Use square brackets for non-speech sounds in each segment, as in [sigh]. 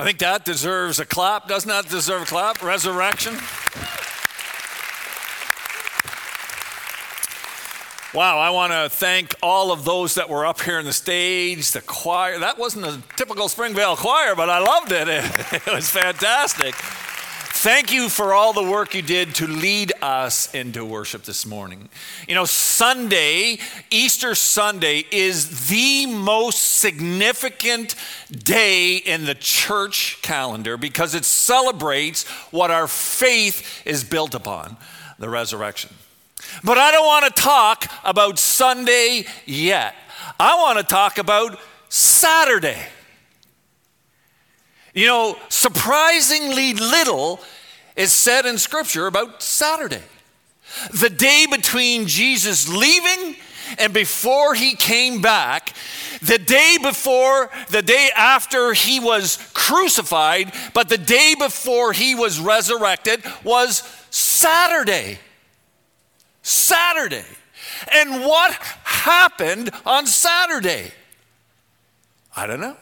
I think that deserves a clap. Doesn't that deserve a clap? Resurrection. Wow, I want to thank all of those that were up here on the stage, the choir. That wasn't a typical Springvale choir, but I loved it. [laughs] It, was fantastic. Thank you for all the work you did to lead us into worship this morning. You know, Sunday, Easter Sunday, is the most significant day in the church calendar because it celebrates what our faith is built upon the resurrection. But I don't want to talk about Sunday yet. I want to talk about Saturday. You know, surprisingly little is said in Scripture about Saturday. The day between Jesus leaving and before he came back, the day before, the day after he was crucified, but the day before he was resurrected was Saturday. Saturday. And what happened on Saturday? I don't know.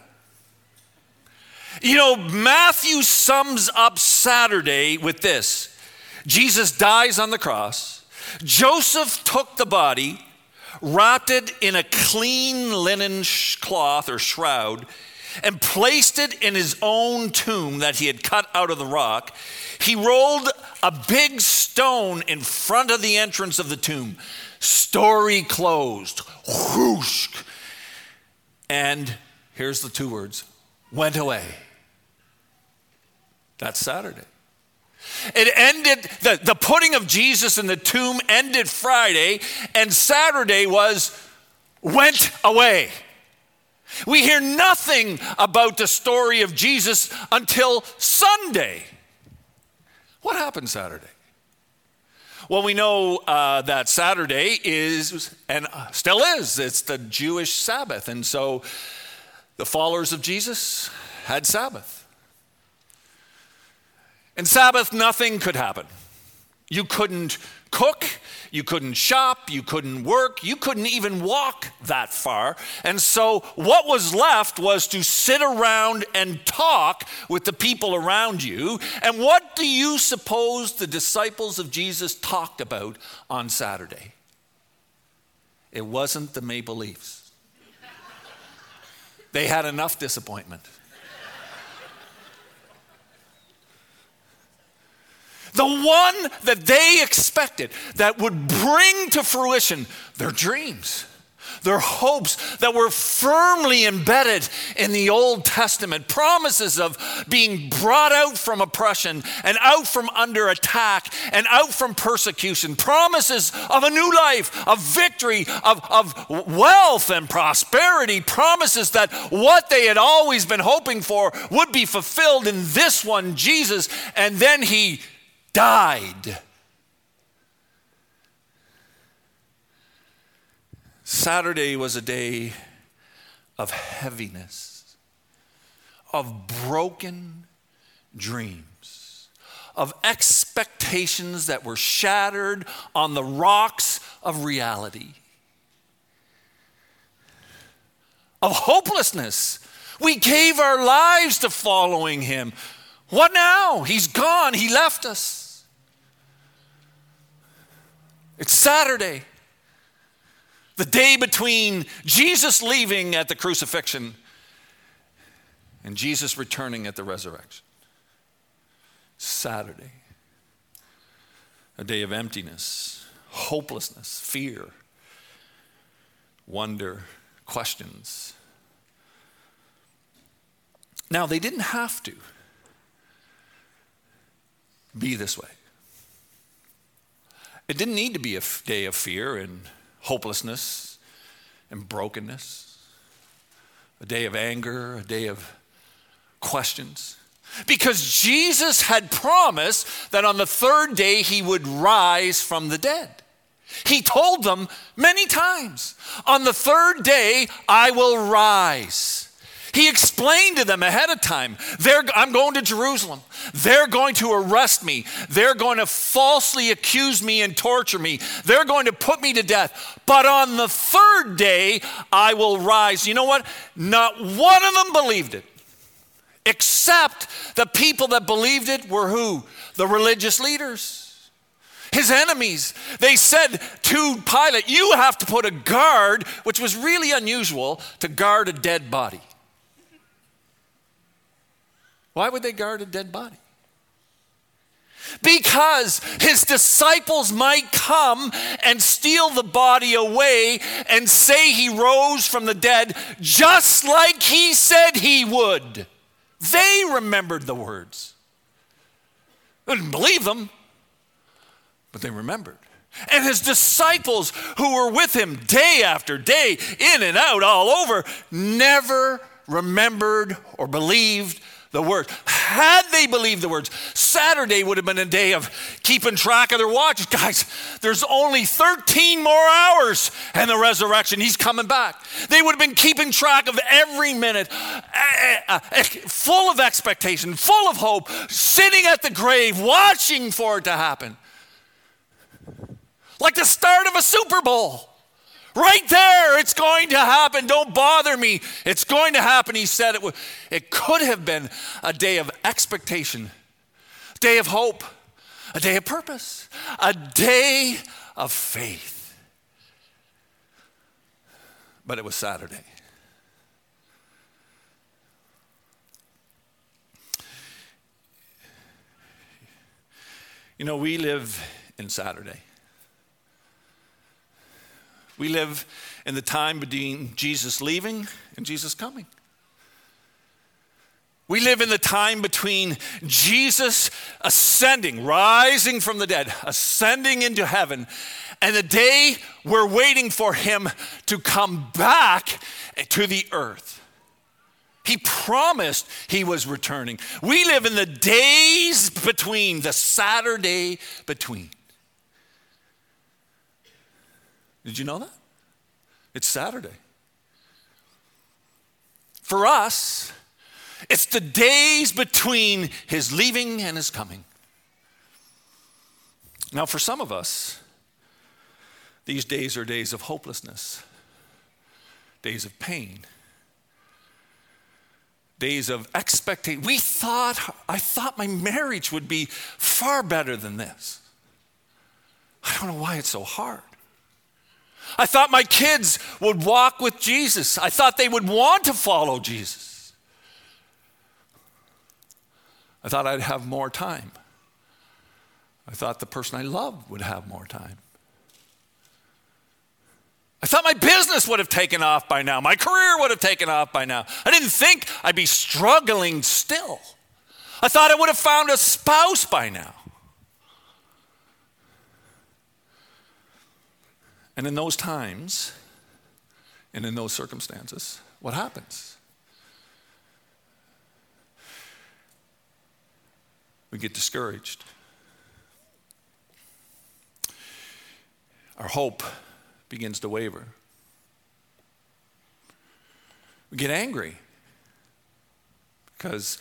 You know, Matthew sums up Saturday with this Jesus dies on the cross. Joseph took the body, wrapped it in a clean linen cloth or shroud, and placed it in his own tomb that he had cut out of the rock. He rolled a big stone in front of the entrance of the tomb. Story closed. Whoosh. And here's the two words went away. That's Saturday. It ended, the, the putting of Jesus in the tomb ended Friday, and Saturday was went away. We hear nothing about the story of Jesus until Sunday. What happened Saturday? Well, we know uh, that Saturday is, and still is, it's the Jewish Sabbath. And so the followers of Jesus had Sabbath. And Sabbath, nothing could happen. You couldn't cook, you couldn't shop, you couldn't work, you couldn't even walk that far. And so, what was left was to sit around and talk with the people around you. And what do you suppose the disciples of Jesus talked about on Saturday? It wasn't the Maple Leafs, they had enough disappointment. The one that they expected that would bring to fruition their dreams, their hopes that were firmly embedded in the Old Testament, promises of being brought out from oppression and out from under attack and out from persecution, promises of a new life, of victory, of, of wealth and prosperity, promises that what they had always been hoping for would be fulfilled in this one, Jesus, and then he died. Saturday was a day of heaviness, of broken dreams, of expectations that were shattered on the rocks of reality, of hopelessness. We gave our lives to following him. What now? He's gone. He left us. It's Saturday, the day between Jesus leaving at the crucifixion and Jesus returning at the resurrection. Saturday, a day of emptiness, hopelessness, fear, wonder, questions. Now, they didn't have to be this way. It didn't need to be a day of fear and hopelessness and brokenness, a day of anger, a day of questions. Because Jesus had promised that on the third day he would rise from the dead. He told them many times, On the third day I will rise. He explained to them ahead of time I'm going to Jerusalem. They're going to arrest me. They're going to falsely accuse me and torture me. They're going to put me to death. But on the third day, I will rise. You know what? Not one of them believed it. Except the people that believed it were who? The religious leaders, his enemies. They said to Pilate, You have to put a guard, which was really unusual, to guard a dead body. Why would they guard a dead body? Because his disciples might come and steal the body away and say he rose from the dead, just like he said he would. They remembered the words. They didn't believe them, but they remembered. And his disciples who were with him day after day, in and out, all over, never remembered or believed the words. Had they believed the words, Saturday would have been a day of keeping track of their watches. Guys, there's only 13 more hours and the resurrection. He's coming back. They would have been keeping track of every minute, eh, eh, eh, full of expectation, full of hope, sitting at the grave, watching for it to happen. Like the start of a Super Bowl. Right there, it's going to happen. Don't bother me. It's going to happen. He said it, would, it could have been a day of expectation, day of hope, a day of purpose, a day of faith. But it was Saturday. You know, we live in Saturday. We live in the time between Jesus leaving and Jesus coming. We live in the time between Jesus ascending, rising from the dead, ascending into heaven, and the day we're waiting for him to come back to the earth. He promised he was returning. We live in the days between, the Saturday between. Did you know that? It's Saturday. For us, it's the days between his leaving and his coming. Now, for some of us, these days are days of hopelessness, days of pain, days of expectation. We thought, I thought my marriage would be far better than this. I don't know why it's so hard. I thought my kids would walk with Jesus. I thought they would want to follow Jesus. I thought I'd have more time. I thought the person I loved would have more time. I thought my business would have taken off by now. My career would have taken off by now. I didn't think I'd be struggling still. I thought I would have found a spouse by now. And in those times, and in those circumstances, what happens? We get discouraged. Our hope begins to waver. We get angry because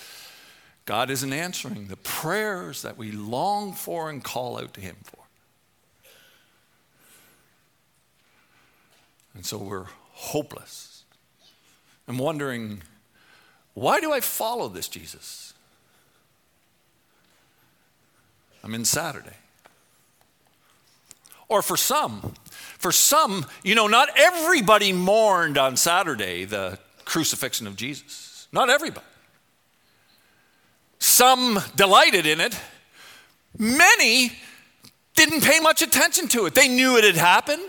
God isn't answering the prayers that we long for and call out to Him for. And so we're hopeless and wondering, why do I follow this Jesus? I'm in Saturday. Or for some, for some, you know, not everybody mourned on Saturday the crucifixion of Jesus. Not everybody. Some delighted in it. Many didn't pay much attention to it. They knew it had happened.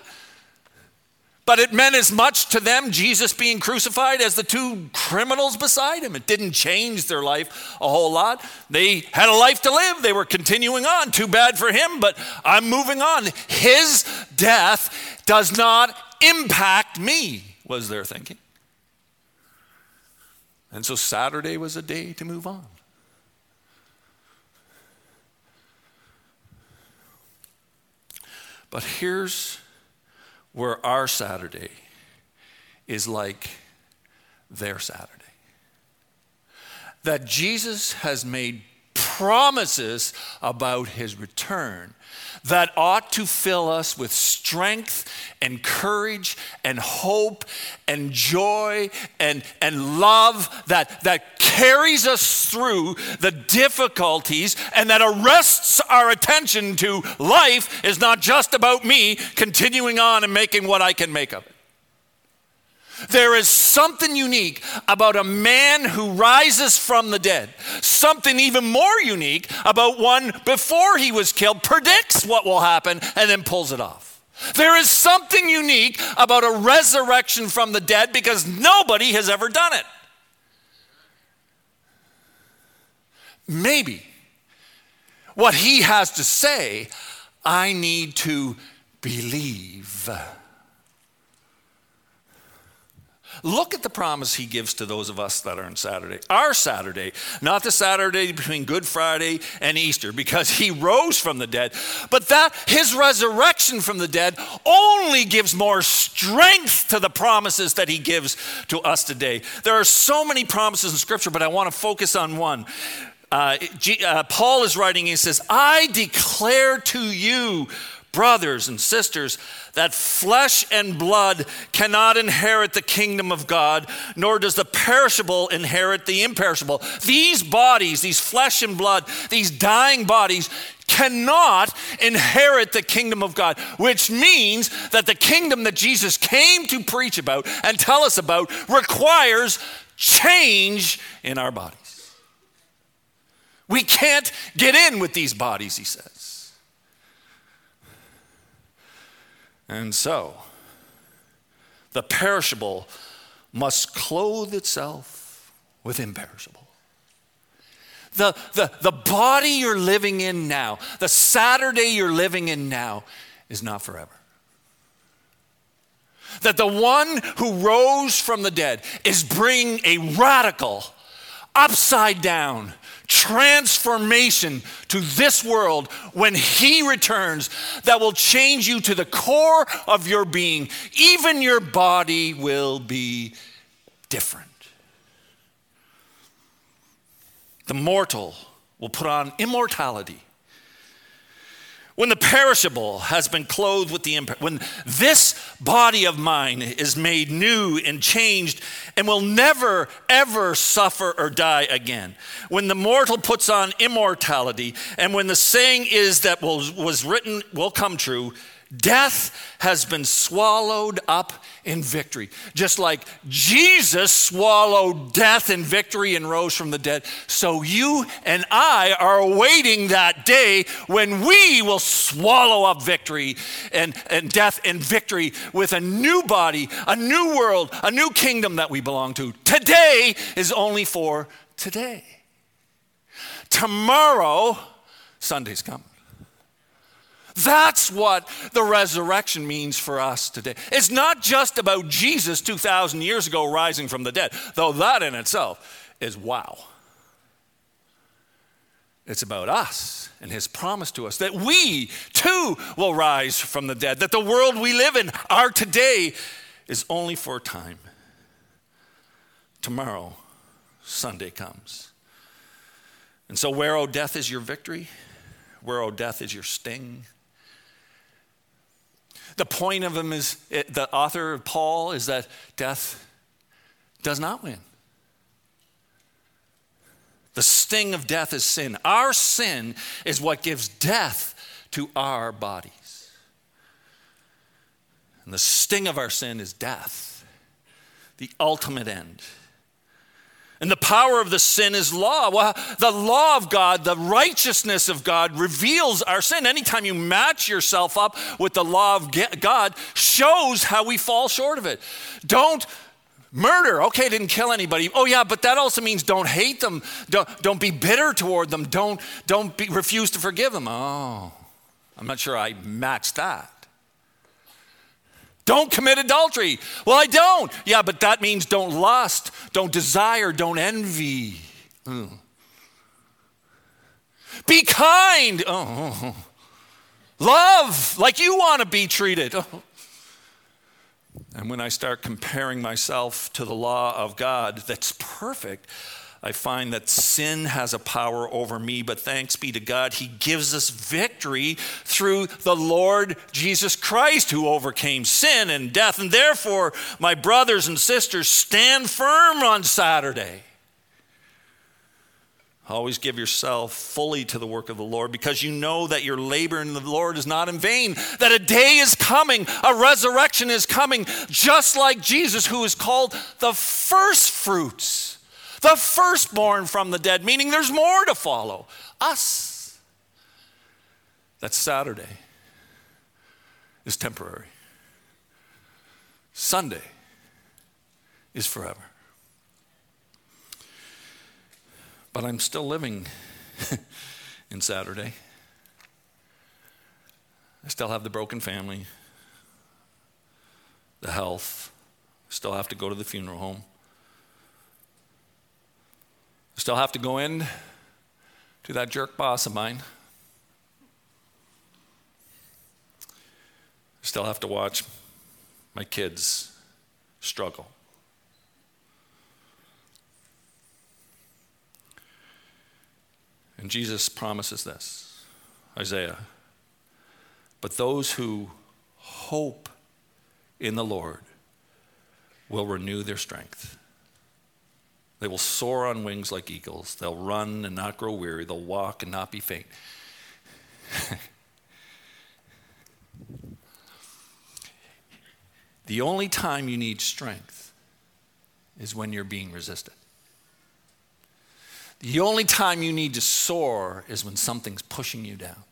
But it meant as much to them, Jesus being crucified, as the two criminals beside him. It didn't change their life a whole lot. They had a life to live, they were continuing on. Too bad for him, but I'm moving on. His death does not impact me, was their thinking. And so Saturday was a day to move on. But here's where our Saturday is like their Saturday. That Jesus has made promises about his return that ought to fill us with strength and courage and hope and joy and, and love that, that carries us through the difficulties and that arrests our attention to life is not just about me continuing on and making what I can make of it. There is something unique about a man who rises from the dead. Something even more unique about one before he was killed, predicts what will happen, and then pulls it off. There is something unique about a resurrection from the dead because nobody has ever done it. Maybe what he has to say, I need to believe. Look at the promise he gives to those of us that are on Saturday. Our Saturday, not the Saturday between Good Friday and Easter, because he rose from the dead, but that his resurrection from the dead only gives more strength to the promises that he gives to us today. There are so many promises in Scripture, but I want to focus on one. Uh, G, uh, Paul is writing, he says, I declare to you, brothers and sisters, that flesh and blood cannot inherit the kingdom of God, nor does the perishable inherit the imperishable. These bodies, these flesh and blood, these dying bodies, cannot inherit the kingdom of God, which means that the kingdom that Jesus came to preach about and tell us about requires change in our bodies. We can't get in with these bodies, he says. And so, the perishable must clothe itself with imperishable. The, the, the body you're living in now, the Saturday you're living in now, is not forever. That the one who rose from the dead is bringing a radical, upside down, transformation to this world when He returns that will change you to the core of your being. Even your body will be different. The mortal will put on immortality when the perishable has been clothed with the imperishable, when this body of mine is made new and changed and will never, ever suffer or die again, when the mortal puts on immortality, and when the saying is that was, was written will come true, Death has been swallowed up in victory. Just like Jesus swallowed death in victory and rose from the dead, so you and I are awaiting that day when we will swallow up victory and, and death and victory with a new body, a new world, a new kingdom that we belong to. Today is only for today. Tomorrow, Sunday's coming. That's what the resurrection means for us today. It's not just about Jesus 2,000 years ago rising from the dead, though that in itself is wow. It's about us and his promise to us that we too will rise from the dead, that the world we live in, our today, is only for a time. Tomorrow, Sunday comes. And so, where, O oh, death, is your victory? Where, O oh, death, is your sting? The point of him is, eh, the author of Paul is that death does not win. The sting of death is sin. Our sin is what gives death to our bodies. And the sting of our sin is death, the ultimate end. And the power of the sin is law. Well, the law of God, the righteousness of God reveals our sin. Anytime you match yourself up with the law of God, shows how we fall short of it. Don't murder. Okay, didn't kill anybody. Oh yeah, but that also means don't hate them. Don't, don't be bitter toward them. Don't, don't be, refuse to forgive them. Oh, I'm not sure I matched that. Don't commit adultery. Well, I don't. Yeah, but that means don't lust, don't desire, don't envy. Mm. Be kind. Oh. Love like you want to be treated. Oh. And when I start comparing myself to the law of God that's perfect, I find that sin has a power over me, but thanks be to God, He gives us victory through the Lord Jesus Christ, who overcame sin and death. And therefore, my brothers and sisters, stand firm on Saturday. Always give yourself fully to the work of the Lord because you know that your labor in the Lord is not in vain, that a day is coming, a resurrection is coming, just like Jesus, who is called the first fruits, the firstborn from the dead, meaning there's more to follow. Us. That Saturday is temporary, Sunday is forever. But I'm still living [laughs] in Saturday. I still have the broken family, the health, still have to go to the funeral home. Still have to go in to that jerk boss of mine. Still have to watch my kids struggle. And Jesus promises this Isaiah. But those who hope in the Lord will renew their strength. They will soar on wings like eagles. They'll run and not grow weary. They'll walk and not be faint. [laughs] the only time you need strength is when you're being resisted. The only time you need to soar is when something's pushing you down.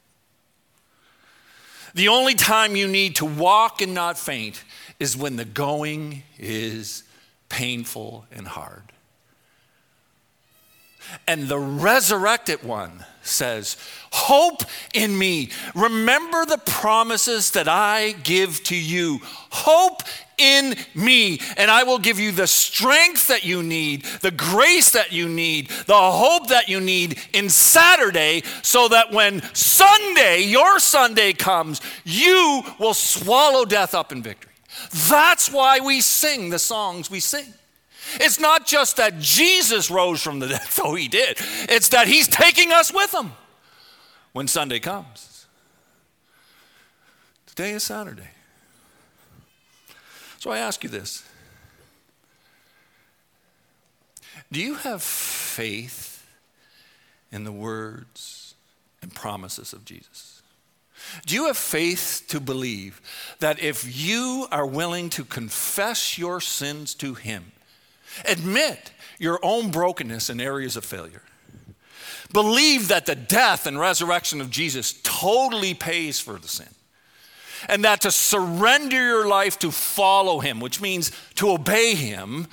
The only time you need to walk and not faint is when the going is painful and hard. And the resurrected one says, Hope in me. Remember the promises that I give to you. Hope in me, and I will give you the strength that you need, the grace that you need, the hope that you need in Saturday, so that when Sunday, your Sunday comes, you will swallow death up in victory. That's why we sing the songs we sing. It's not just that Jesus rose from the dead, [laughs] though he did, it's that he's taking us with him when Sunday comes. Today is Saturday. So I ask you this Do you have faith in the words and promises of Jesus? Do you have faith to believe that if you are willing to confess your sins to Him, admit your own brokenness and areas of failure, believe that the death and resurrection of Jesus totally pays for the sin, and that to surrender your life to follow him, which means to obey him,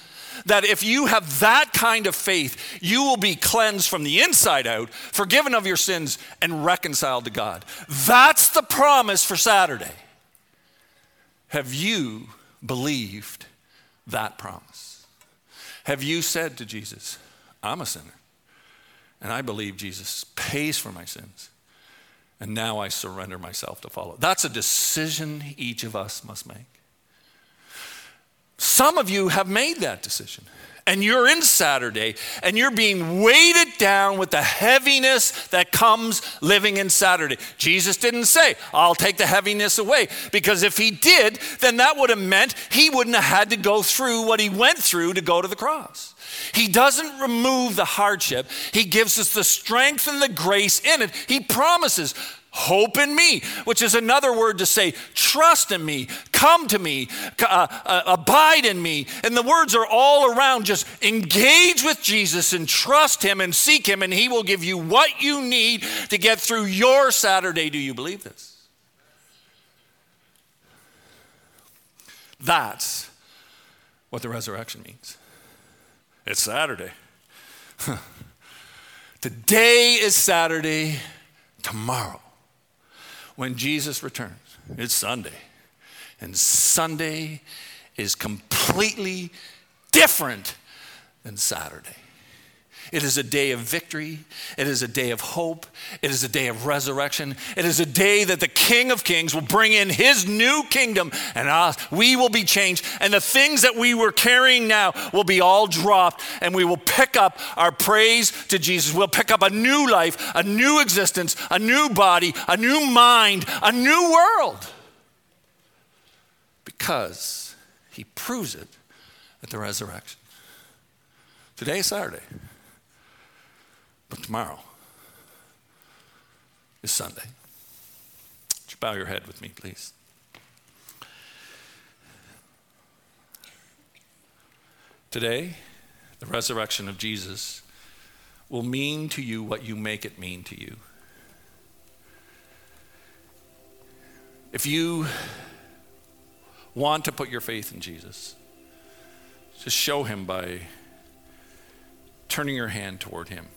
that if you have that kind of faith, you will be cleansed from the inside out, forgiven of your sins, and reconciled to God. That's the promise for Saturday. Have you believed that promise? Have you said to Jesus, I'm a sinner, and I believe Jesus pays for my sins? and now I surrender myself to follow. That's a decision each of us must make. Some of you have made that decision. And you're in Saturday and you're being weighted down with the heaviness that comes living in Saturday. Jesus didn't say, I'll take the heaviness away, because if he did, then that would have meant he wouldn't have had to go through what he went through to go to the cross. He doesn't remove the hardship, He gives us the strength and the grace in it. He promises, Hope in me, which is another word to say, trust in me, come to me, uh, uh, abide in me. And the words are all around just engage with Jesus and trust him and seek him, and he will give you what you need to get through your Saturday. Do you believe this? That's what the resurrection means. It's Saturday. [laughs] Today is Saturday. Tomorrow, when Jesus returns, it's Sunday. And Sunday is completely different than Saturday. It is a day of victory. It is a day of hope. It is a day of resurrection. It is a day that the King of Kings will bring in his new kingdom and us. We will be changed. And the things that we were carrying now will be all dropped. And we will pick up our praise to Jesus. We'll pick up a new life, a new existence, a new body, a new mind, a new world. Because he proves it at the resurrection. Today is Saturday. But tomorrow is Sunday. Would you bow your head with me, please? Today, the resurrection of Jesus will mean to you what you make it mean to you. If you want to put your faith in Jesus, just show him by turning your hand toward him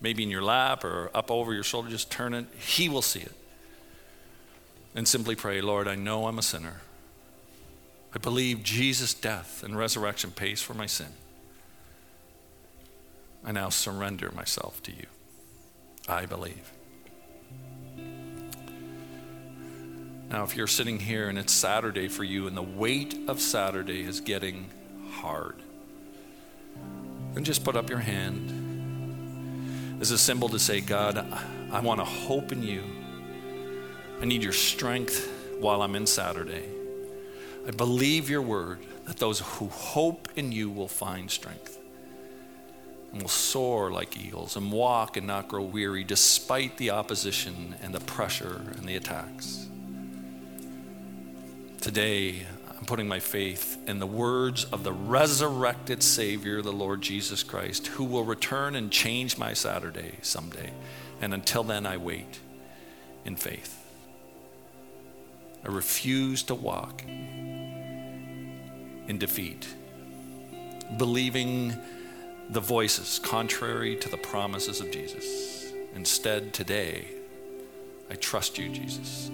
maybe in your lap or up over your shoulder, just turn it. He will see it. And simply pray, Lord, I know I'm a sinner. I believe Jesus' death and resurrection pays for my sin. I now surrender myself to you. I believe. Now, if you're sitting here and it's Saturday for you and the weight of Saturday is getting hard, then just put up your hand as a symbol to say, God, I want to hope in you. I need your strength while I'm in Saturday. I believe your word that those who hope in you will find strength and will soar like eagles and walk and not grow weary despite the opposition and the pressure and the attacks. Today, putting my faith in the words of the resurrected Savior, the Lord Jesus Christ, who will return and change my Saturday someday. And until then, I wait in faith. I refuse to walk in defeat, believing the voices contrary to the promises of Jesus. Instead, today, I trust you, Jesus.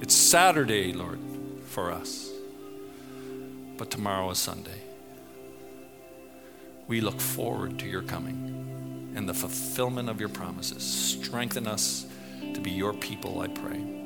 It's Saturday, Lord for us. But tomorrow is Sunday. We look forward to your coming and the fulfillment of your promises. Strengthen us to be your people, I pray.